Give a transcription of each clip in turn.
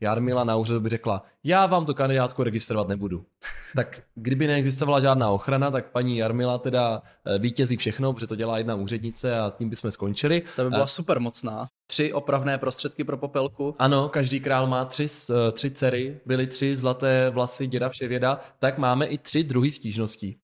Jarmila na úřadu by řekla, já vám to kandidátku registrovat nebudu. tak kdyby neexistovala žádná ochrana, tak paní Jarmila teda eh, vítězí všechno, protože to dělá jedna úřednice a tím bychom skončili. To by byla super mocná. Tři opravné prostředky pro popelku. Ano, každý král má tři, eh, tři dcery, byly tři zlaté vlasy děda Vševěda, tak máme i tři druhý stížností.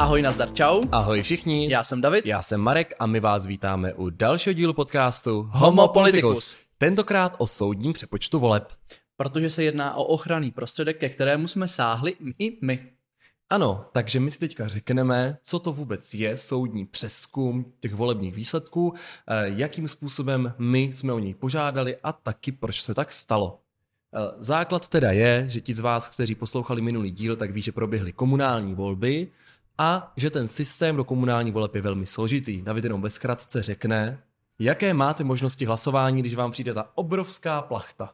Ahoj, nazdar, čau. Ahoj všichni. Já jsem David. Já jsem Marek a my vás vítáme u dalšího dílu podcastu Homo Politicus. Tentokrát o soudním přepočtu voleb. Protože se jedná o ochranný prostředek, ke kterému jsme sáhli i my. Ano, takže my si teďka řekneme, co to vůbec je soudní přeskum těch volebních výsledků, eh, jakým způsobem my jsme o něj požádali a taky proč se tak stalo. Eh, základ teda je, že ti z vás, kteří poslouchali minulý díl, tak ví, že proběhly komunální volby a že ten systém do komunální voleb je velmi složitý. David jenom ve zkratce řekne, jaké máte možnosti hlasování, když vám přijde ta obrovská plachta.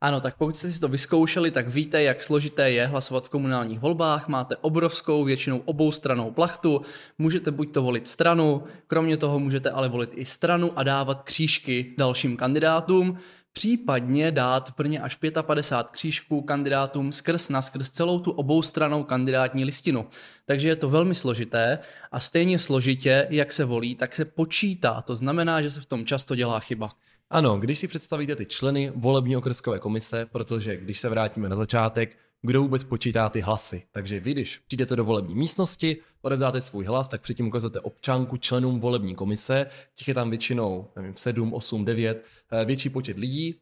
Ano, tak pokud jste si to vyzkoušeli, tak víte, jak složité je hlasovat v komunálních volbách. Máte obrovskou, většinou oboustranou plachtu, můžete buď to volit stranu, kromě toho můžete ale volit i stranu a dávat křížky dalším kandidátům případně dát Brně až 55 křížků kandidátům skrz na skrz celou tu oboustranou kandidátní listinu. Takže je to velmi složité a stejně složitě, jak se volí, tak se počítá. To znamená, že se v tom často dělá chyba. Ano, když si představíte ty členy volební okrskové komise, protože když se vrátíme na začátek, kdo vůbec počítá ty hlasy. Takže vy, když přijdete do volební místnosti, odevzdáte svůj hlas, tak předtím ukazujete občanku členům volební komise, těch je tam většinou nevím, 7, 8, 9, větší počet lidí,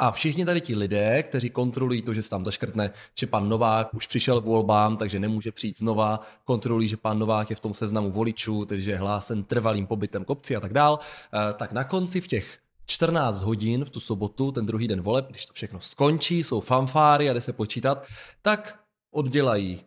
a všichni tady ti lidé, kteří kontrolují to, že se tam zaškrtne, že pan Novák už přišel k volbám, takže nemůže přijít znova, kontrolují, že pan Novák je v tom seznamu voličů, takže je hlásen trvalým pobytem kopci a tak dál, eh, tak na konci v těch 14 hodin v tu sobotu, ten druhý den voleb, když to všechno skončí, jsou fanfáry a jde se počítat, tak oddělají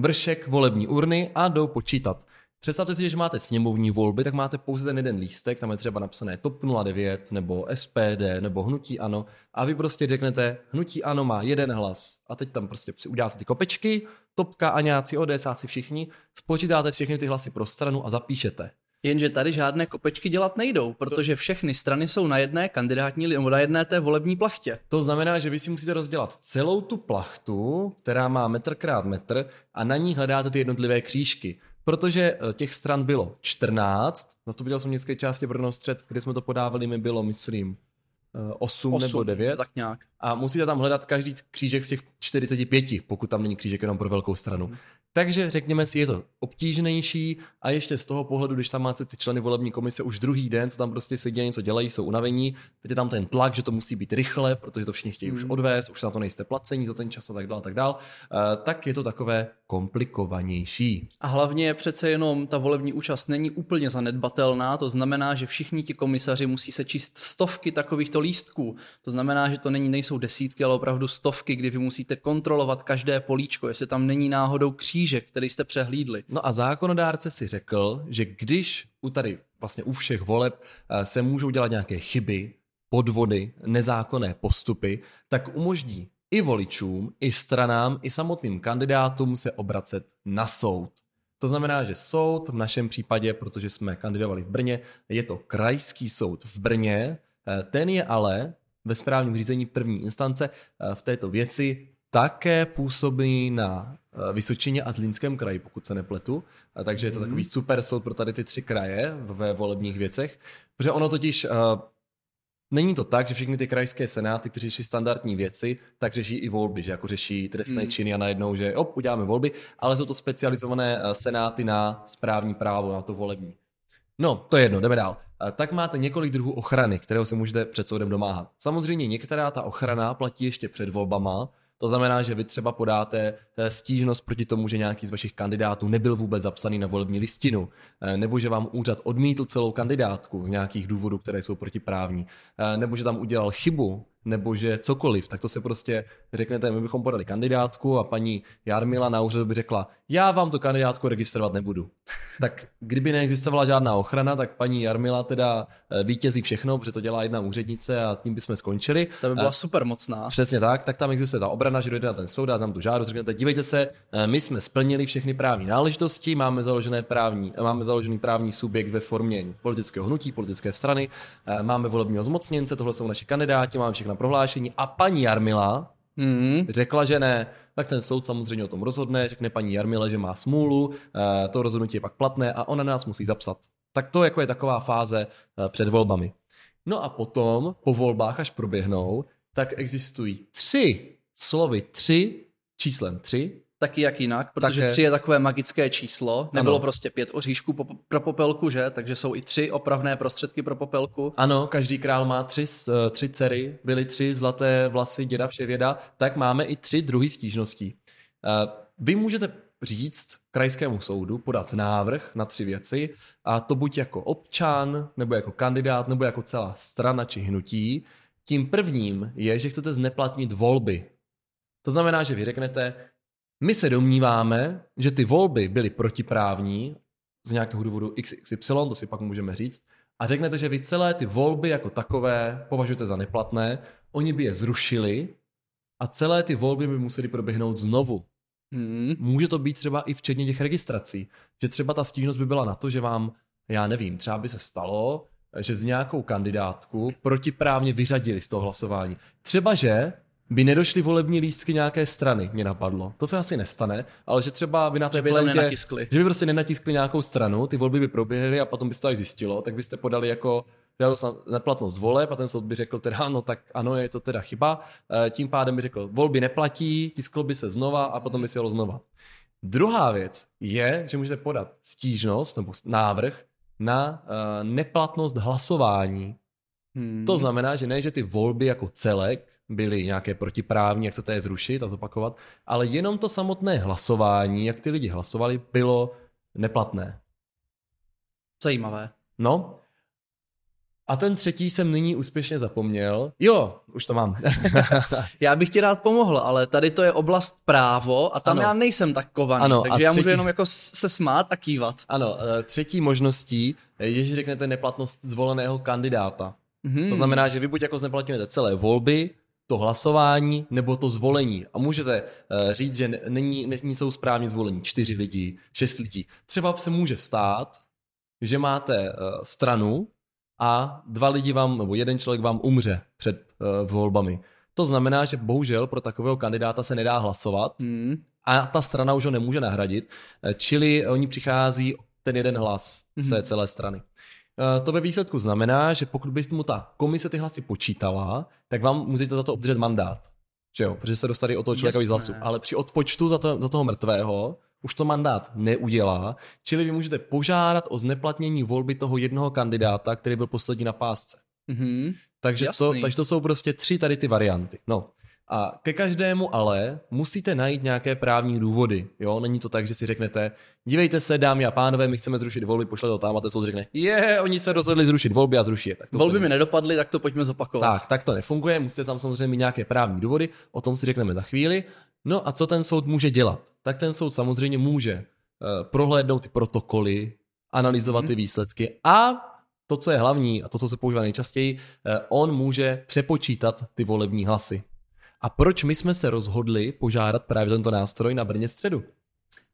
vršek volební urny a jdou počítat. Představte si, že máte sněmovní volby, tak máte pouze ten jeden lístek, tam je třeba napsané TOP 09 nebo SPD nebo Hnutí Ano a vy prostě řeknete, Hnutí Ano má jeden hlas a teď tam prostě uděláte ty kopečky, Topka, Aňáci, ODSáci všichni, spočítáte všechny ty hlasy pro stranu a zapíšete. Jenže tady žádné kopečky dělat nejdou, protože všechny strany jsou na jedné kandidátní nebo na jedné té volební plachtě. To znamená, že vy si musíte rozdělat celou tu plachtu, která má metr krát metr a na ní hledáte ty jednotlivé křížky. Protože eh, těch stran bylo 14, nastupoval jsem městské části Brno střed, kde jsme to podávali, mi bylo, myslím, 8, 8 nebo 9. Tak nějak. A musíte tam hledat každý křížek z těch 45, pokud tam není křížek jenom pro velkou stranu. Takže řekněme si, je to obtížnější a ještě z toho pohledu, když tam máte ty členy volební komise už druhý den, co tam prostě sedí, něco dělají, jsou unavení, teď je tam ten tlak, že to musí být rychle, protože to všichni chtějí mm. už hmm. odvést, už na to nejste placení za ten čas a tak dále, tak dále, tak je to takové komplikovanější. A hlavně přece jenom ta volební účast není úplně zanedbatelná, to znamená, že všichni ti komisaři musí se číst stovky takovýchto lístků. To znamená, že to není, nejsou desítky, ale opravdu stovky, kdy vy musíte kontrolovat každé políčko, jestli tam není náhodou křížek, který jste přehlídli. No a zákonodárce si řekl, že když u tady vlastně u všech voleb eh, se můžou dělat nějaké chyby, podvody, nezákonné postupy, tak umožní i voličům, i stranám, i samotným kandidátům se obracet na soud. To znamená, že soud v našem případě, protože jsme kandidovali v Brně, je to krajský soud v Brně, eh, ten je ale ve správním řízení první instance eh, v této věci také působí na eh, Vysočině a Zlínském kraji, pokud se nepletu. Takže je to takový mhm. super soud pro tady ty tři kraje ve volebních věcech. Protože ono totiž Není to tak, že všechny ty krajské senáty, kteří řeší standardní věci, tak řeší i volby, že jako řeší trestné hmm. činy a najednou, že op, uděláme volby, ale jsou to specializované eh, senáty na správní právo, na to volební. No, to je jedno, jdeme dál. Eh, tak máte několik druhů ochrany, kterého se můžete před soudem domáhat. Samozřejmě některá ta ochrana platí ještě před volbama, to znamená, že vy třeba podáte eh, stížnost proti tomu, že nějaký z vašich kandidátů nebyl vůbec zapsaný na volební listinu, eh, nebo že vám úřad odmítl celou kandidátku z nějakých důvodů, které jsou protiprávní, eh, nebo že tam udělal chybu, nebo že cokoliv, tak to se prostě řeknete, my bychom podali kandidátku a paní Jarmila na úřadu by řekla, já vám to kandidátku registrovat nebudu. tak kdyby neexistovala žádná ochrana, tak paní Jarmila teda eh, vítězí všechno, protože to dělá jedna úřednice a tím bychom skončili. To by byla super mocná. Přesně tak, tak tam existuje ta obrana, že dojde na ten soud, dá tam tu žádost, řeknete, dívejte se, eh, my jsme splnili všechny právní náležitosti, máme založené právní, máme založený právní subjekt ve formě politického hnutí, politické strany, eh, máme volebního zmocněnce, tohle jsou naši kandidáti, máme všechna prohlášení a paní Jarmila mm. řekla, že ne, tak ten soud samozřejmě o tom rozhodne, řekne paní Jarmile, že má smůlu, eh, to rozhodnutí je pak platné a ona nás musí zapsat. Tak to jako je taková fáze před volbami. No a potom, po volbách, až proběhnou, tak existují tři slovy tři, číslem tři, Taky jak jinak, protože Také. tři je takové magické číslo. Nebylo ano. prostě pět oříšků pro popelku, že? Takže jsou i tři opravné prostředky pro popelku. Ano, každý král má tři, eh, tři dcery, byly tři zlaté vlasy děda vševěda, tak máme i tři druhý stížností. Eh, vy můžete říct krajskému soudu, podat návrh na tři věci a to buď jako občan, nebo jako kandidát, nebo jako celá strana či hnutí. Tím prvním je, že chcete zneplatnit volby. To znamená, že vy řeknete, my se domníváme, že ty volby byly protiprávní z nějakého důvodu XY, to si pak můžeme říct, a řeknete, že vy celé ty volby jako takové považujete za neplatné, oni by je zrušili a celé ty volby by museli proběhnout znovu. Hmm. Může to být třeba i včetně těch registrací, že třeba ta stížnost by byla na to, že vám, já nevím, třeba by se stalo, že z nějakou kandidátku protiprávně vyřadili z toho hlasování. Třeba, že by nedošly volební lístky nějaké strany, mě napadlo. To se asi nestane, ale že třeba by na té že by plentě, že by prostě nenatiskli nějakou stranu, ty volby by proběhly a potom by se to až zjistilo, tak byste podali jako žádost na neplatnost voleb a ten soud by řekl teda, no tak ano, je to teda chyba. Eh, tím pádem by řekl, volby neplatí, tisklo by se znova a potom by se jelo znova. Druhá věc je, že můžete podat stížnost nebo návrh na uh, neplatnost hlasování. Hmm. To znamená, že ne, že ty volby jako celek byly nějaké protiprávní, jak chcete je zrušit a zopakovat, ale jenom to samotné hlasování, jak ty lidi hlasovali, bylo neplatné. Zajímavé. No. A ten třetí jsem nyní úspěšně zapomněl. Jo, už to mám. já bych ti rád pomohl, ale tady to je oblast právo a tam ano. já nejsem tak kovaný, ano, takže já třetí... můžu jenom jako se smát a kývat. Ano, eh, třetí možností je, že řeknete neplatnost zvoleného kandidáta. Hmm. To znamená, že vy buď jako zneplatňujete celé volby, to hlasování nebo to zvolení. A můžete uh, říct, že není, není jsou správně zvolení čtyři lidi, šest lidí. Třeba se může stát, že máte uh, stranu a dva lidi vám, nebo jeden člověk vám umře před uh, volbami. To znamená, že bohužel pro takového kandidáta se nedá hlasovat hmm. a ta strana už ho nemůže nahradit, čili oni přichází ten jeden hlas hmm. z té celé strany. Eh, to ve výsledku znamená, že pokud by mu ta komise ty hlasy počítala, tak vám musíte za to obdržet mandát. Že jo, protože se dostali o toho člověka víc hlasu. Ale při odpočtu za, to, za toho mrtvého už to mandát neudělá, čili vy můžete požádat o zneplatnění volby toho jednoho kandidáta, který byl poslední na pásce. Mm-hmm. Takže, to, takže to jsou prostě tři tady ty varianty. No, a ke každému ale musíte najít nějaké právní důvody. Jo? Není to tak, že si řeknete, dívejte se, dámy a pánové, my chceme zrušit volby, pošle to tam a ten soud řekne, je, oni se rozhodli zrušit volby a zruší je. Tak to volby mi nedopadly, tak to pojďme zopakovat. Tak, tak to nefunguje, musíte tam samozřejmě mít nějaké právní důvody, o tom si řekneme za chvíli. No a co ten soud může dělat? Tak ten soud samozřejmě může uh, prohlédnout ty protokoly, analyzovat hmm. ty výsledky a to, co je hlavní a to, co se používá nejčastěji, uh, on může přepočítat ty volební hlasy. A proč my jsme se rozhodli požádat právě tento nástroj na Brně středu?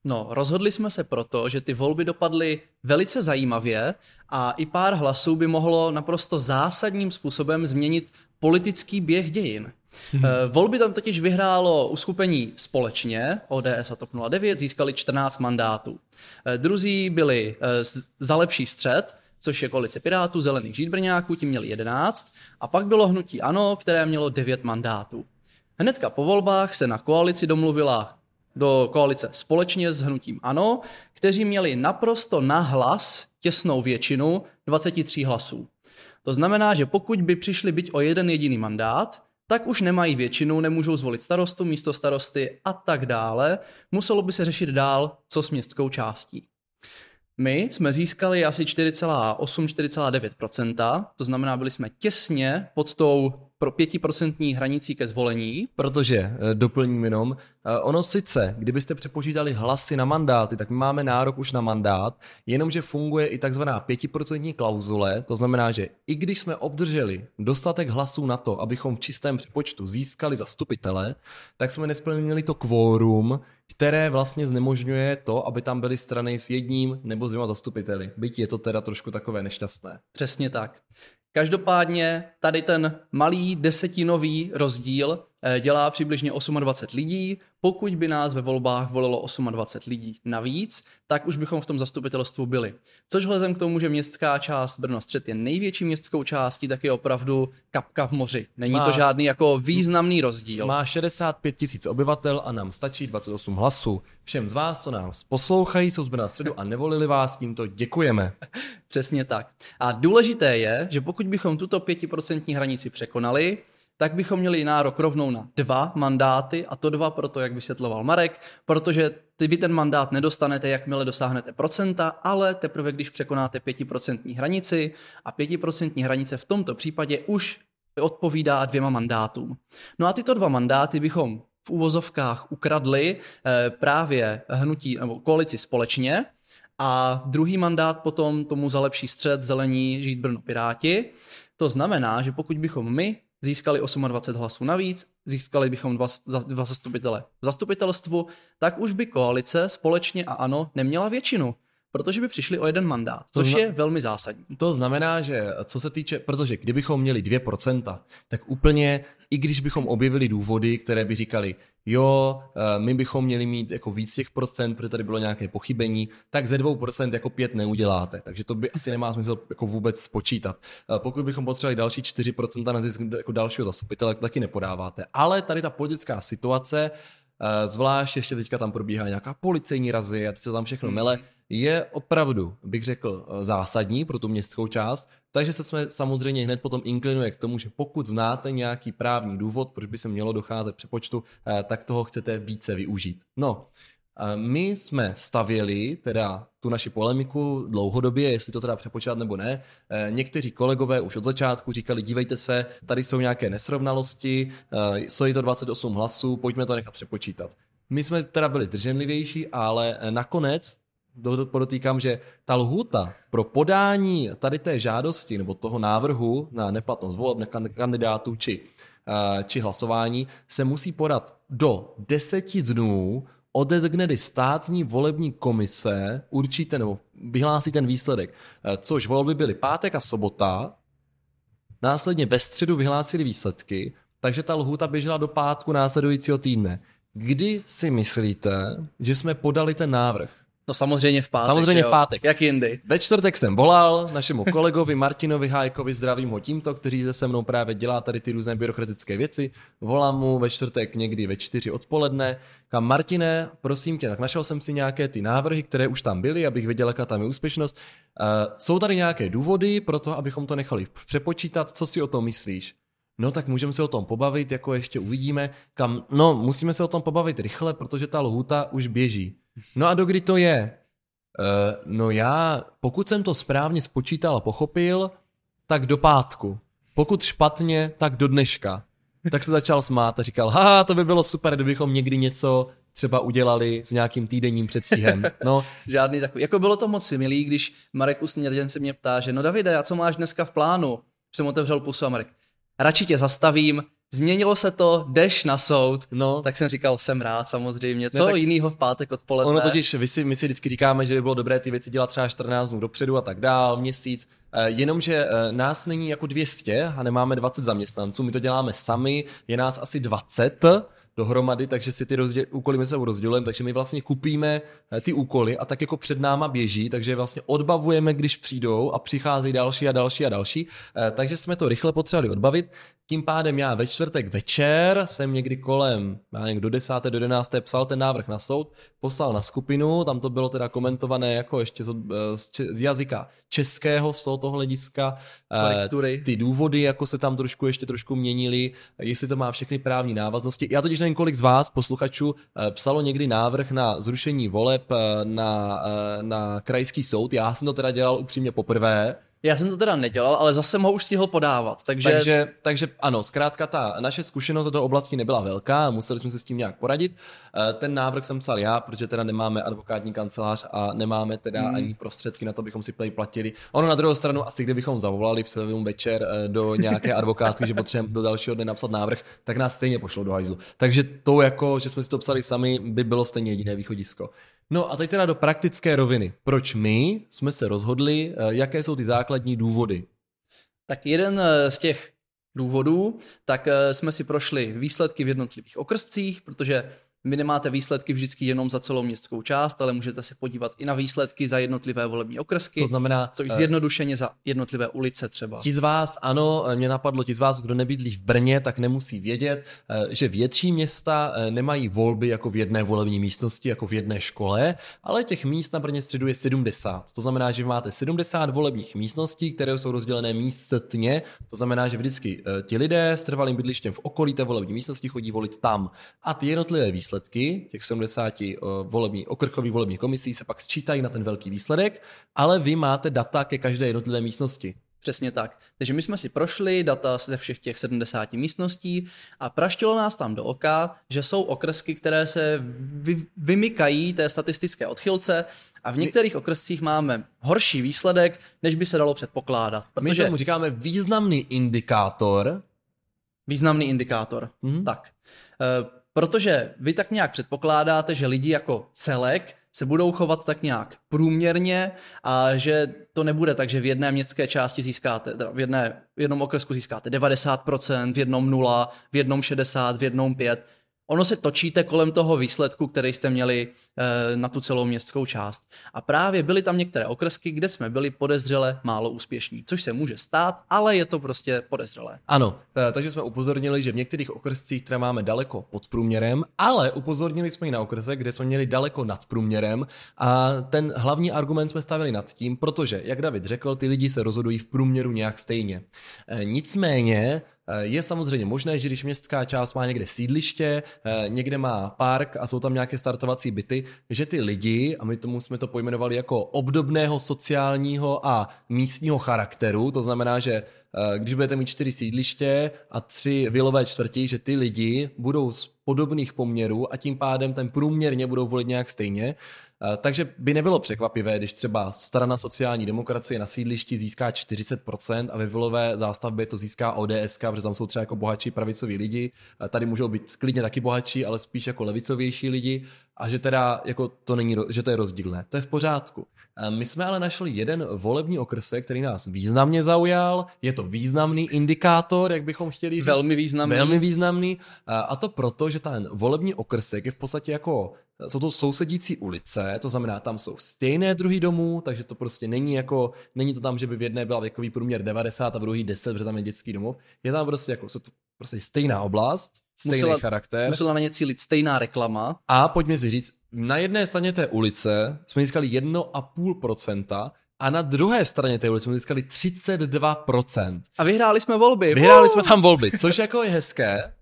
No, rozhodli jsme se proto, že ty volby dopadly velice zajímavě a i pár hlasů by mohlo naprosto zásadním způsobem změnit politický běh dějin. Hmm. Volby tam totiž vyhrálo uskupení společně, ODS a TOP 09, získali 14 mandátů. Eh, druzí byli eh, za lepší střed, což je koalice Pirátů, Zelených Žítbrňáků, ti měli 11, a pak bylo hnutí ANO, které mělo 9 mandátů. Hnedka po volbách se na koalici domluvila do koalice společně s hnutím ANO, kteří měli naprosto nahlas těsnou většinu 23 hlasů. To znamená, že pokud by přišli byť o jeden jediný mandát, tak už nemají většinu, nemůžou zvolit starostu, místo starosty a tak dále. Muselo by se řešit dál, co s městskou částí. My jsme získali asi 4,8-4,9%, to znamená, byli jsme těsně pod tou pro pětiprocentní hranicí ke zvolení. Protože, eh, doplním jenom, eh, ono sice, kdybyste přepočítali hlasy na mandáty, tak my máme nárok už na mandát, jenomže funguje i takzvaná pětiprocentní klauzule, to znamená, že i když jsme obdrželi dostatek hlasů na to, abychom v čistém přepočtu získali zastupitele, tak jsme nesplnili to kvórum, které vlastně znemožňuje to, aby tam byly strany s jedním nebo s dvěma zastupiteli. Byť je to teda trošku takové nešťastné. Přesně tak. Každopádně tady ten malý desetinový rozdíl dělá přibližně 28 lidí. Pokud by nás ve volbách volilo 28 lidí navíc, tak už bychom v tom zastupitelstvu byli. Což vzhledem k tomu, že městská část Brno střed je největší městskou částí, tak je opravdu kapka v moři. Není má, to žádný jako významný rozdíl. Má 65 tisíc obyvatel a nám stačí 28 hlasů. Všem z vás, co nás poslouchají, jsou z Brna středu a nevolili vás, tímto děkujeme. Přesně tak. A důležité je, že pokud bychom tuto pětiprocentní hranici překonali, tak bychom měli nárok rovnou na dva mandáty, a to dva proto, jak vysvětloval Marek, protože ty vy ten mandát nedostanete, jakmile dosáhnete procenta, ale teprve když překonáte pětiprocentní hranici a pětiprocentní hranice v tomto případě už odpovídá dvěma mandátům. No a tyto dva mandáty bychom v úvozovkách ukradli eh, právě hnutí nebo koalici společně, a druhý mandát potom tomu za lepší střed zelení žít Brno Piráti. To znamená, že pokud bychom my získali 28 hlasů navíc, získali bychom dva, dva zastupitele. V zastupitelstvu, tak už by koalice společně a ano neměla většinu protože by přišli o jeden mandát, což zna- je velmi zásadní. To znamená, že co se týče, protože kdybychom měli 2%, tak úplně, i když bychom objevili důvody, které by říkali, jo, eh, my bychom měli mít jako víc těch procent, protože tady bylo nějaké pochybení, tak ze 2% jako 5 neuděláte. Takže to by asi nemá smysl jako vůbec spočítat. Eh, pokud bychom potřebovali další 4% na zisk jako dalšího zastupitele, tak taky nepodáváte. Ale tady ta politická situace, eh, zvlášť ještě teďka tam probíhá nějaká policejní razy a teď se tam všechno mele, je opravdu, bych řekl, zásadní pro tu městskou část, takže se jsme samozřejmě hned potom inklinuje k tomu, že pokud znáte nějaký právní důvod, proč by se mělo docházet přepočtu, eh, tak toho chcete více využít. No, eh, my jsme stavěli teda tu naši polemiku dlouhodobě, jestli to teda přepočítat nebo ne. Eh, někteří kolegové už od začátku říkali, dívejte se, tady jsou nějaké nesrovnalosti, jsou to 28 hlasů, pojďme to nechat přepočítat. My jsme teda byli zdrženlivější, ale nakonec podotýkám, že ta lhůta pro podání tady té žádosti nebo toho návrhu na neplatnost voleb kandidátů či, eh, či hlasování se musí podat do deseti dnů ode dne, kdy státní volební komise určíte nebo vyhlásí ten výsledek, eh, což volby byly pátek a sobota, následně ve středu vyhlásili výsledky, takže ta lhůta běžela do pátku následujícího týdne. Kdy si myslíte, že jsme podali ten návrh? No samozřejmě v pátek. Samozřejmě v pátek. Jak jindy. Ve čtvrtek jsem volal našemu kolegovi Martinovi Hájkovi, zdravím ho tímto, který se mnou právě dělá tady ty různé byrokratické věci. Volám mu ve čtvrtek někdy ve čtyři odpoledne. Kam Martine, prosím tě, tak našel jsem si nějaké ty návrhy, které už tam byly, abych věděl, jaká tam je úspěšnost. Uh, jsou tady nějaké důvody pro to, abychom to nechali přepočítat, co si o tom myslíš? No tak můžeme se o tom pobavit, jako ještě uvidíme. Kam, no, musíme se o tom pobavit rychle, protože ta lhůta už běží. No a do kdy to je? Uh, no já, pokud jsem to správně spočítal a pochopil, tak do pátku. Pokud špatně, tak do dneška. Tak se začal smát a říkal, haha, to by bylo super, kdybychom někdy něco třeba udělali s nějakým týdenním předstihem. No. Žádný takový. Jako bylo to moc milý, když Marek Usněrděn se mě ptá, že no Davide, a co máš dneska v plánu? Jsem otevřel pusu a Marek, radši tě zastavím, Změnilo se to, jdeš na soud, no. tak jsem říkal, jsem rád samozřejmě. Co ne, jiného v pátek odpoledne? Ono totiž, my si, my si vždycky říkáme, že by bylo dobré ty věci dělat třeba 14 dnů dopředu a tak dál, měsíc, eh, jenomže eh, nás není jako 200 a nemáme 20 zaměstnanců, my to děláme sami, je nás asi 20, dohromady, takže si ty rozděl, úkoly my se rozdělujeme, takže my vlastně kupíme eh, ty úkoly a tak jako před náma běží, takže vlastně odbavujeme, když přijdou a přicházejí další a další a další, takže jsme to rychle potřebovali odbavit. Tím pádem já ve čtvrtek večer jsem někdy kolem, já nevím, do 10. do 11. psal ten návrh na soud, poslal na skupinu, tam to bylo teda komentované jako ještě z, z, z jazyka českého z tohoto hlediska. Korektury. Ty důvody jako se tam trošku ještě trošku měnily, jestli to má všechny právní návaznosti. Já totiž nevím, kolik z vás, posluchačů, eh, psalo někdy návrh na zrušení voleb eh, na, eh, na krajský soud. Já jsem to teda dělal upřímně poprvé, Já jsem to teda nedělal, ale zase ho už stihl podávat, takže... Takže, takže ano, zkrátka ta naše zkušenost do oblasti nebyla velká, museli jsme se s tím nějak poradit. Eh, ten návrh jsem psal já, protože teda nemáme advokátní kancelář a nemáme teda hmm. ani prostředky na to, bychom si play platili. Ono na druhou stranu, asi kdybychom zavolali v sedm večer eh, do nějaké advokátky, že potřebujeme do dalšího dne napsat návrh, tak nás stejně pošlo do hajzlu. Takže to jako, že jsme si to psali sami, by bylo stejně jediné východisko. No a teď teda do praktické roviny. Proč my jsme se rozhodli, eh, jaké jsou ty základní důvody? Tak jeden eh, z těch důvodů, tak eh, jsme si prošli výsledky v jednotlivých okrscích, protože vy nemáte výsledky vždycky jenom za celou městskou část, ale můžete se podívat i na výsledky za jednotlivé volební okrsky. To znamená, což zjednodušeně za jednotlivé ulice třeba. Ti z vás, ano, mě napadlo, ti z vás, kdo nebydlí v Brně, tak nemusí vědět, eh, že větší města eh, nemají volby jako v jedné volební místnosti, jako v jedné škole, ale těch míst na Brně středu je 70. To znamená, že máte 70 volebních místností, které jsou rozdělené místně. To znamená, že vždycky eh, ti lidé s trvalým bydlištěm v okolí té volební místnosti chodí volit tam. A ty jednotlivé výsledky výsledky těch 70 eh, volební, okrkových volebních komisí se pak sčítají na ten velký výsledek, ale vy máte data ke každé jednotlivé místnosti. Přesně tak. Takže my jsme si prošli data ze všech těch 70 místností a praštilo nás tam do oka, že jsou okresky, které se vy, vymykají té statistické odchylce a v některých okrescích máme horší výsledek, než by se dalo předpokládat. Protože... My tomu říkáme významný indikátor. Významný indikátor, mm-hmm. tak. E, Protože vy tak nějak předpokládáte, že lidi jako celek se budou chovat tak nějak průměrně a že to nebude tak, že v jedné městské části získáte, v, jedné, v jednom okresku získáte 90%, v jednom 0, v jednom 60, v jednom 5 Ono se točíte kolem toho výsledku, který jste měli e, na tu celou městskou část. A právě byly tam některé okresky, kde jsme byli podezřele málo úspěšní, což se může stát, ale je to prostě podezřelé. Ano, eh, takže jsme upozornili, že v některých okrescích, které máme daleko pod průměrem, ale upozornili jsme i na okresek, kde jsme měli daleko nad průměrem a ten hlavní argument jsme stavili nad tím, protože, jak David řekl, ty lidi se rozhodují v průměru nějak stejně. E, nicméně Eh, je samozřejmě možné, že když městská část má někde sídliště, eh, někde má park a jsou tam nějaké startovací byty, že ty lidi, a my tomu jsme to pojmenovali jako obdobného sociálního a místního charakteru, to znamená, že eh, když budete mít čtyři sídliště a tři vilové čtvrti, že ty lidi budou z podobných poměrů a tím pádem ten průměrně budou volit nějak stejně, Eh, takže by nebylo překvapivé, když třeba strana sociální demokracie na sídlišti získá 40% a ve vilové zástavbě to získá ODS, protože tam jsou třeba jako bohatší pravicoví lidi. Eh, tady můžou být klidně taky bohatší, ale spíš jako levicovější lidi a že teda jako to není, že to je rozdílné. To je v pořádku. Eh, my jsme ale našli jeden volební okrsek, který nás významně zaujal. Je to významný indikátor, jak bychom chtěli říct. Velmi významný. Velmi významný. A to proto, že ten volební okrsek je v podstatě jako jsou to sousedící ulice, to znamená, tam jsou stejné druhy domů, takže to prostě není jako, není to tam, že by v jedné byla věkový průměr 90 a v druhý 10, protože tam je dětský domov. Je tam prostě jako, jsou to prostě stejná oblast, stejný musela, charakter. Musela na ně cílit stejná reklama. A pojďme si říct, na jedné straně té ulice jsme získali 1,5% a na druhé straně té ulice jsme získali 32%. A vyhráli jsme volby. Vyhráli jsme tam volby, což jako je hezké,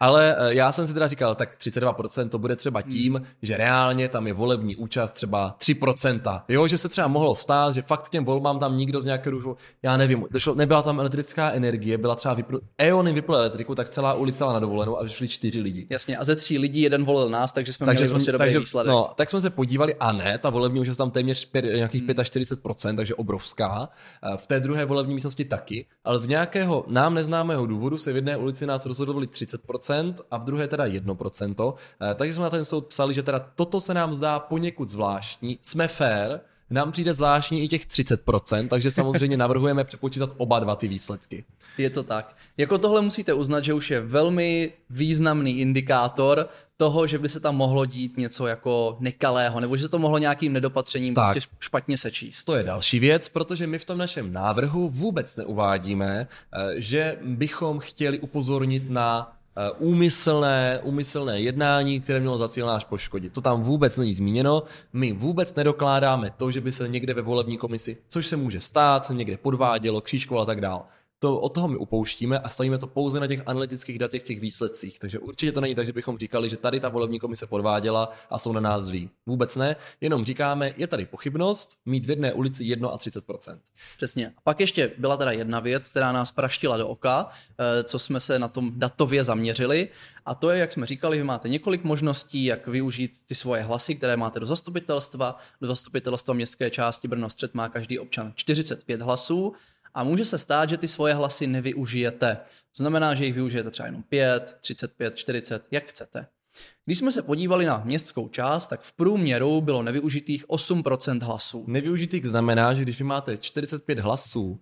ale eh, já jsem si teda říkal, tak 32% to bude třeba tím, hmm. že reálně tam je volební účast třeba 3%. Jo, že se třeba mohlo stát, že fakt k těm volbám tam nikdo z nějakého důvodu, já nevím, došlo, nebyla tam elektrická energie, byla třeba vypl, Eony vypl elektriku, tak celá ulice na dovolenou a vyšli čtyři lidi. Jasně, a ze tří lidí jeden volil nás, takže jsme takže měli jsme, prostě dobrý takže, výsledek. No, tak jsme se podívali a ne, ta volební účast tam téměř pět, nějakých hmm. 45%, takže obrovská. V té druhé volební místnosti taky, ale z nějakého nám neznámého důvodu se v jedné ulici nás rozhodovali 30%, 1% a v druhé teda 1%. Eh, takže jsme na ten soud psali, že teda toto se nám zdá poněkud zvláštní. Jsme fair, nám přijde zvláštní i těch 30%, takže samozřejmě navrhujeme přepočítat oba dva ty výsledky. Je to tak. Jako tohle musíte uznat, že už je velmi významný indikátor toho, že by se tam mohlo dít něco jako nekalého, nebo že se to mohlo nějakým nedopatřením tak. prostě špatně sečíst. To je další věc, protože my v tom našem návrhu vůbec neuvádíme, eh, že bychom chtěli upozornit na úmyslné, úmyslné jednání, které mělo za cíl náš poškodit. To tam vůbec není zmíněno. My vůbec nedokládáme to, že by se někde ve volební komisi, což se může stát, někde podvádělo, křížkovalo a tak dál. To od toho my upouštíme a stavíme to pouze na těch analytických datech, těch výsledcích. Takže určitě to není tak, že bychom říkali, že tady ta volební komise podváděla a jsou na nás zlí. Vůbec ne, jenom říkáme, je tady pochybnost mít v jedné ulici 1 a 30%. Přesně. A pak ještě byla teda jedna věc, která nás praštila do oka, eh, co jsme se na tom datově zaměřili. A to je, jak jsme říkali, že máte několik možností, jak využít ty svoje hlasy, které máte do zastupitelstva. Do zastupitelstva městské části Brno střed má každý občan 45 hlasů a může se stát, že ty svoje hlasy nevyužijete. To znamená, že jich využijete třeba jenom 5, 35, 40, jak chcete. Když jsme se podívali na městskou část, tak v průměru bylo nevyužitých 8% hlasů. Nevyužitých znamená, že když vy máte 45 hlasů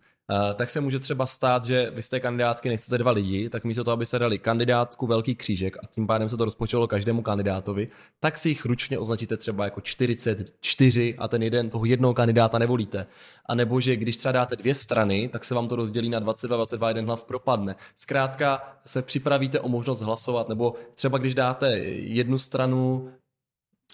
tak se může třeba stát, že vy z té kandidátky nechcete dva lidi, tak místo toho, abyste dali kandidátku velký křížek a tím pádem se to rozpočalo každému kandidátovi, tak si jich ručně označíte třeba jako 44 a ten jeden toho jednoho kandidáta nevolíte. A nebo že když třeba dáte dvě strany, tak se vám to rozdělí na 22, 22, jeden hlas propadne. Zkrátka se připravíte o možnost hlasovat, nebo třeba když dáte jednu stranu,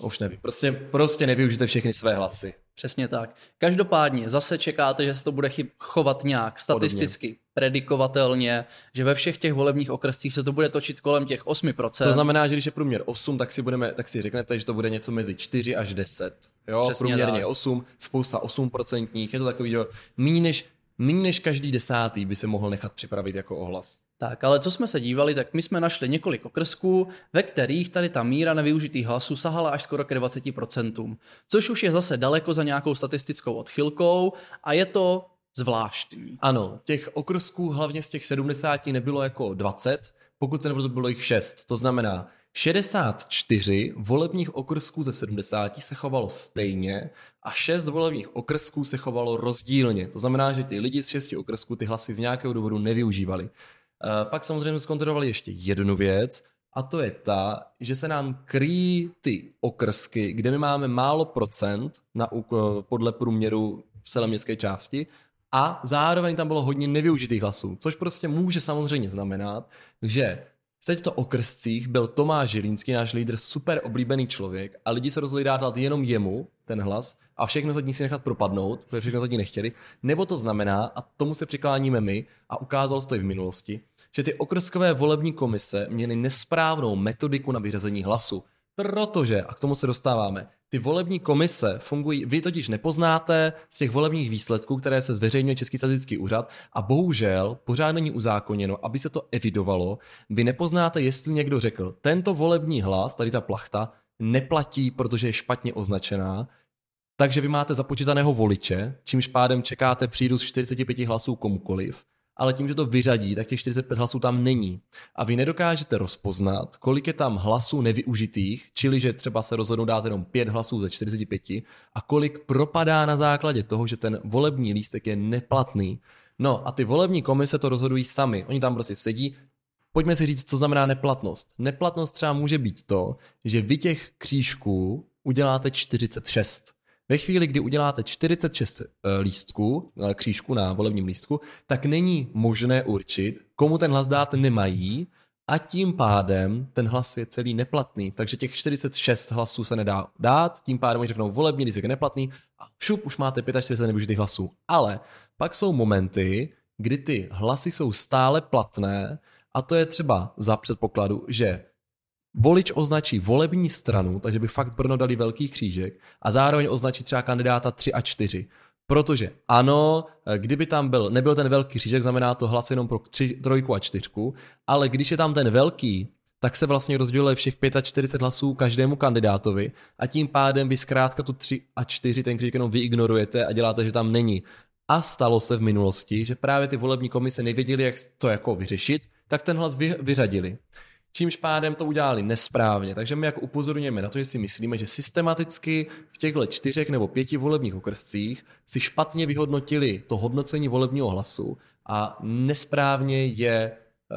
už nevím, prostě, prostě nevyužijte všechny své hlasy. Přesně tak. Každopádně zase čekáte, že se to bude chovat nějak statisticky, Podobně. predikovatelně, že ve všech těch volebních okrescích se to bude točit kolem těch 8%. Co znamená, že když je průměr 8, tak si, budeme, tak si řeknete, že to bude něco mezi 4 až 10. Jo, Přesně průměrně tak. 8, spousta 8%, je to takový, že méně než, méně než každý desátý by se mohl nechat připravit jako ohlas. Tak, ale co jsme se dívali, tak my jsme našli několik okrsků, ve kterých tady ta míra nevyužitých hlasů sahala až skoro ke 20%, což už je zase daleko za nějakou statistickou odchylkou a je to zvláštní. Ano, těch okrsků hlavně z těch 70 nebylo jako 20, pokud se nebylo, bylo jich 6. To znamená, 64 volebních okrsků ze 70 se chovalo stejně a 6 volebních okrsků se chovalo rozdílně. To znamená, že ty lidi z 6 okrsků ty hlasy z nějakého důvodu nevyužívali. Eh, pak samozřejmě zkontrolovali ještě jednu věc, a to je ta, že se nám kryjí ty okrsky, kde my máme málo procent na, podle průměru v celé městské části a zároveň tam bylo hodně nevyužitých hlasů, což prostě může samozřejmě znamenat, že v těchto okrscích byl Tomáš Žilínský, náš lídr, super oblíbený člověk a lidi se rozhodli dát jenom jemu ten hlas a všechno ostatní si nechat propadnout, protože všechno ostatní nechtěli, nebo to znamená, a tomu se přikláníme my, a ukázalo se to i v minulosti, že ty okrskové volební komise měly nesprávnou metodiku na vyřazení hlasu. Protože, a k tomu se dostáváme, ty volební komise fungují, vy totiž nepoznáte z těch volebních výsledků, které se zveřejňuje Český statistický úřad a bohužel pořád není uzákoněno, aby se to evidovalo, vy nepoznáte, jestli někdo řekl, tento volební hlas, tady ta plachta, neplatí, protože je špatně označená, takže vy máte započítaného voliče, čímž pádem čekáte přírůst 45 hlasů komukoliv, ale tím, že to vyřadí, tak těch 45 hlasů tam není. A vy nedokážete rozpoznat, kolik je tam hlasů nevyužitých, čili že třeba se rozhodnou dát jenom 5 hlasů ze 45 a kolik propadá na základě toho, že ten volební lístek je neplatný. No a ty volební komise to rozhodují sami. Oni tam prostě sedí, Pojďme si říct, co znamená neplatnost. Neplatnost třeba může být to, že vy těch křížků uděláte 46. Ve chvíli, kdy uděláte 46 eh, lístků, eh, křížku na volebním lístku, tak není možné určit, komu ten hlas dát nemají a tím pádem ten hlas je celý neplatný. Takže těch 46 hlasů se nedá dát, tím pádem oni řeknou volební lístek je neplatný a šup, už máte 45 nevyužitých hlasů. Ale pak jsou momenty, kdy ty hlasy jsou stále platné a to je třeba za předpokladu, že volič označí volební stranu, takže by fakt Brno dali velký křížek a zároveň označí třeba kandidáta 3 a 4. Protože ano, kdyby tam byl, nebyl ten velký křížek, znamená to hlas jenom pro tři, trojku a čtyřku, ale když je tam ten velký, tak se vlastně rozděluje všech 45 hlasů každému kandidátovi a tím pádem vy zkrátka tu 3 a 4 ten křížek jenom vyignorujete a děláte, že tam není. A stalo se v minulosti, že právě ty volební komise nevěděli, jak to jako vyřešit, tak ten hlas vy, vyřadili. Čímž pádem to udělali nesprávně. Takže my jako upozorňujeme na to, že si myslíme, že systematicky v těchto čtyřech nebo pěti volebních okrscích si špatně vyhodnotili to hodnocení volebního hlasu a nesprávně je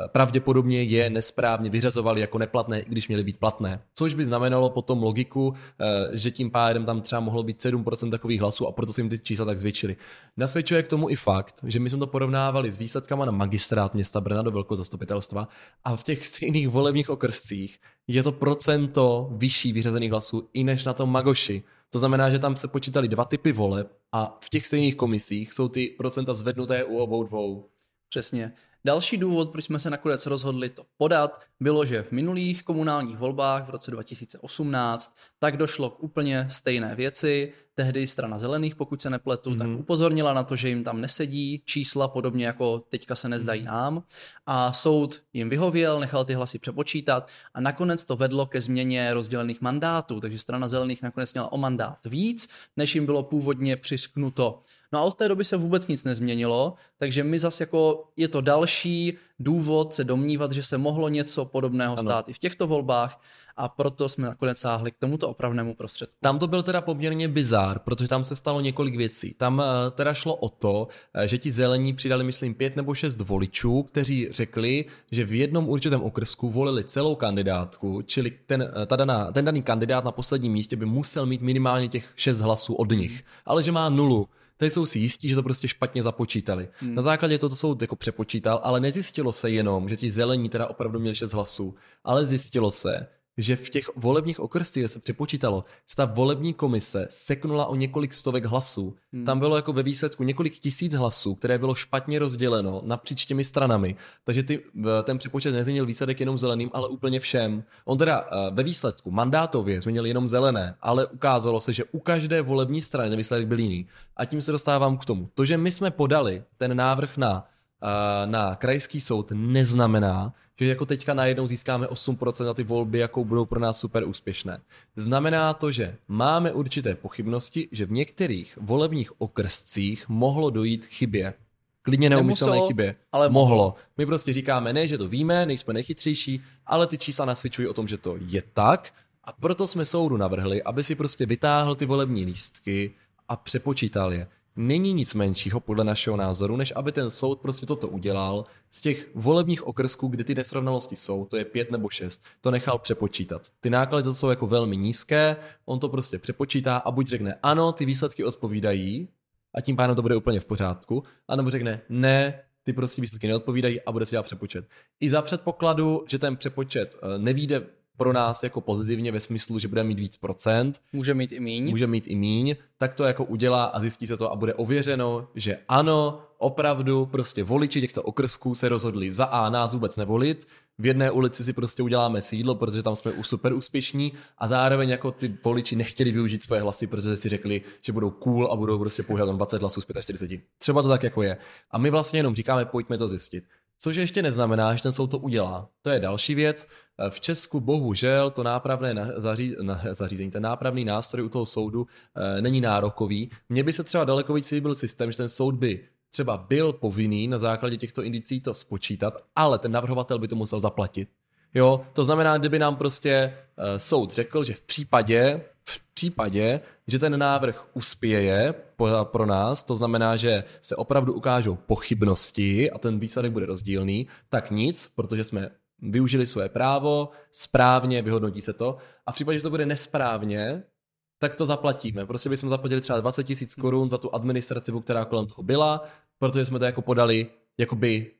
pravděpodobně je nesprávně vyřazovali jako neplatné, i když měly být platné. Což by znamenalo potom logiku, eh, že tím pádem tam třeba mohlo být 7% takových hlasů a proto se jim ty čísla tak zvětšily. Nasvědčuje k tomu i fakt, že my jsme to porovnávali s výsledkama na magistrát města Brna do velkého zastupitelstva a v těch stejných volebních okrscích je to procento vyšší vyřazených hlasů i než na tom Magoši. To znamená, že tam se počítali dva typy voleb a v těch stejných komisích jsou ty procenta zvednuté u obou dvou. Přesně. Další důvod, proč jsme se nakonec rozhodli to podat, bylo, že v minulých komunálních volbách v roce 2018 tak došlo k úplně stejné věci. Tehdy strana zelených, pokud se nepletu, mm-hmm. tak mhm. upozornila na to, že jim tam nesedí čísla, podobně jako teďka se nezdají mm-hmm. nám. A soud jim vyhověl, nechal ty hlasy přepočítat a nakonec to vedlo ke změně rozdělených mandátů, takže strana zelených nakonec měla o mandát víc, než jim bylo původně přisknuto. No a od té doby se vůbec nic nezměnilo, takže my zase jako je to další důvod se domnívat, že se mohlo něco podobného ano. stát i v těchto volbách a proto jsme nakonec sáhli k tomuto opravnému prostředku. Tam to byl teda poměrně bizár, protože tam se stalo několik věcí. Tam eh, teda šlo o to, eh, že ti zelení přidali, myslím, pět nebo šest voličů, kteří řekli, že v jednom určitém okrsku volili celou kandidátku, čili ten, eh, ta daná, ten daný kandidát na posledním místě by musel mít minimálně těch šest hlasů od nich, ale že má nulu tady jsou si jistí, že to prostě špatně započítali. Hmm. Na základě toho to soud jako přepočítal, ale nezjistilo se jenom, že ti zelení teda opravdu měli 6 hlasů, ale zjistilo se, že v těch volebních okrscích, se přepočítalo, se ta volební komise seknula o několik stovek hlasů. Hmm. Tam bylo jako ve výsledku několik tisíc hlasů, které bylo špatně rozděleno napříč těmi stranami. Takže ty, ten přepočet nezměnil výsledek jenom zeleným, ale úplně všem. On teda eh, ve výsledku mandátově změnil jenom zelené, ale ukázalo se, že u každé volební strany ten výsledek byl jiný. A tím se dostávám k tomu. To, že my jsme podali ten návrh na, eh, na krajský soud, neznamená, že jako teďka najednou získáme 8% na ty volby, jakou budou pro nás super úspěšné. Znamená to, že máme určité pochybnosti, že v některých volebních okrscích mohlo dojít chybě. Klidně neumyslné chybě. Ale mohlo. mohlo. My prostě říkáme, ne, že to víme, nejsme nejchytřejší, ale ty čísla nasvědčují o tom, že to je tak. A proto jsme soudu navrhli, aby si prostě vytáhl ty volební lístky a přepočítal je není nic menšího podle našeho názoru, než aby ten soud prostě toto udělal z těch volebních okrsků, kde ty nesrovnalosti jsou, to je pět nebo šest, to nechal přepočítat. Ty náklady to jsou jako velmi nízké, on to prostě přepočítá a buď řekne ano, ty výsledky odpovídají a tím pádem to bude úplně v pořádku, anebo řekne ne, ty prostě výsledky neodpovídají a bude si dělat přepočet. I za předpokladu, že ten přepočet eh, nevíde pro nás jako pozitivně ve smyslu, že bude mít víc procent. Může mít i míň. Může mít i míň, tak to jako udělá a zjistí se to a bude ověřeno, že ano, opravdu prostě voliči těchto okrsků se rozhodli za A nás vůbec nevolit, v jedné ulici si prostě uděláme sídlo, protože tam jsme super úspěšní a zároveň jako ty voliči nechtěli využít svoje hlasy, protože si řekli, že budou cool a budou prostě používat 20 hlasů z 45. Třeba to tak jako je. A my vlastně jenom říkáme, pojďme to zjistit. Což ještě neznamená, že ten soud to udělá. To je další věc. V Česku bohužel to nápravné zaří, zařízení, ten nápravný nástroj u toho soudu e, není nárokový. Mně by se třeba daleko víc líbil systém, že ten soud by třeba byl povinný na základě těchto indicí to spočítat, ale ten navrhovatel by to musel zaplatit. Jo, to znamená, kdyby nám prostě uh, soud řekl, že v případě, v případě, že ten návrh uspěje pro nás, to znamená, že se opravdu ukážou pochybnosti a ten výsledek bude rozdílný, tak nic, protože jsme využili své právo, správně, vyhodnotí se to a v případě, že to bude nesprávně, tak to zaplatíme. Prostě bychom zaplatili třeba 20 tisíc korun za tu administrativu, která kolem toho byla, protože jsme to jako podali jakoby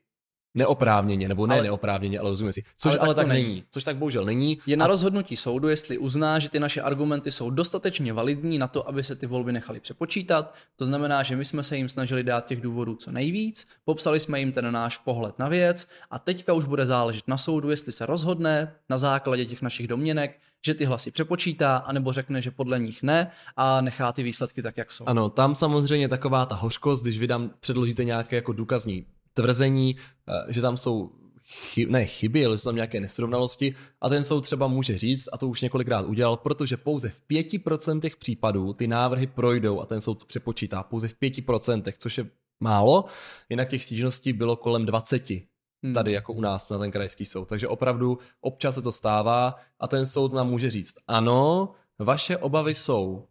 neoprávněně, nebo ne ale, neoprávněně, ale rozumím si. Což ale, ale tak, tak není. není. Což tak bohužel není. Je na a... rozhodnutí soudu, jestli uzná, že ty naše argumenty jsou dostatečně validní na to, aby se ty volby nechaly přepočítat. To znamená, že my jsme se jim snažili dát těch důvodů co nejvíc, popsali jsme jim ten náš pohled na věc a teďka už bude záležet na soudu, jestli se rozhodne na základě těch našich domněnek, že ty hlasy přepočítá, anebo řekne, že podle nich ne a nechá ty výsledky tak, jak jsou. Ano, tam samozřejmě taková ta hořkost, když vy tam předložíte nějaké jako důkazní tvrzení, eh, že tam jsou chy, ne chyby, ale jsou tam nějaké nesrovnalosti a ten soud třeba může říct, a to už několikrát udělal, protože pouze v 5% případů ty návrhy projdou a ten soud to přepočítá pouze v 5%, což je málo, jinak těch stížností bylo kolem 20 hmm. tady jako u nás na ten krajský soud. Takže opravdu občas se to stává a ten soud nám může říct, ano, vaše obavy jsou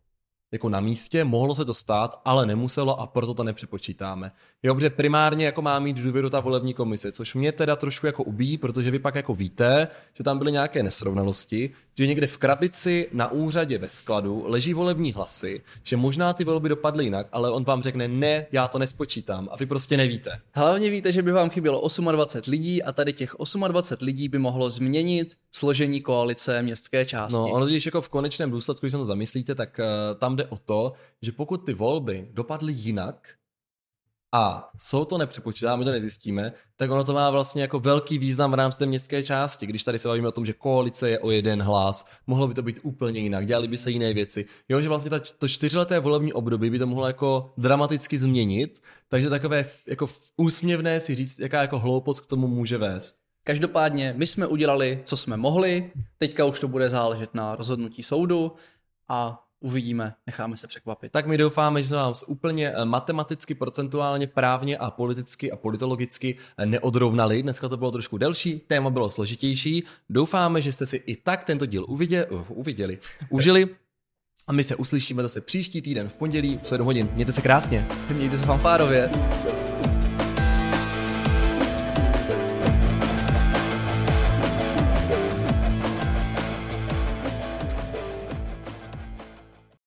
jako na místě, mohlo se to stát, ale nemuselo a proto to nepřepočítáme. Jo, protože primárně jako má mít důvěru ta volební komise, což mě teda trošku jako ubíjí, protože vy pak jako víte, že tam byly nějaké nesrovnalosti, že někde v krabici na úřadě ve skladu leží volební hlasy, že možná ty volby dopadly jinak, ale on vám řekne ne, já to nespočítám a vy prostě nevíte. Hlavně víte, že by vám chybělo 28 lidí a tady těch 28 lidí by mohlo změnit složení koalice městské části. No, ono když jako v konečném důsledku, když se to zamyslíte, tak uh, tam jde o to, že pokud ty volby dopadly jinak, a jsou to nepřepočítáme, to nezjistíme, tak ono to má vlastně jako velký význam v rámci té městské části. Když tady se bavíme o tom, že koalice je o jeden hlas, mohlo by to být úplně jinak, dělali by se jiné věci. Jo, že vlastně ta, to čtyřleté volební období by to mohlo jako dramaticky změnit, takže takové jako úsměvné si říct, jaká jako hloupost k tomu může vést. Každopádně my jsme udělali, co jsme mohli, teďka už to bude záležet na rozhodnutí soudu a uvidíme, necháme se překvapit. Tak my doufáme, že jsme vám úplně eh, matematicky, procentuálně, právně a politicky a politologicky eh, neodrovnali. Dneska to bylo trošku delší, téma bylo složitější. Doufáme, že jste si i tak tento díl uviděli, uh, uviděli, užili. A my se uslyšíme zase příští týden v pondělí v 7 hodin. Mějte se krásně. Mějte se fanfárově.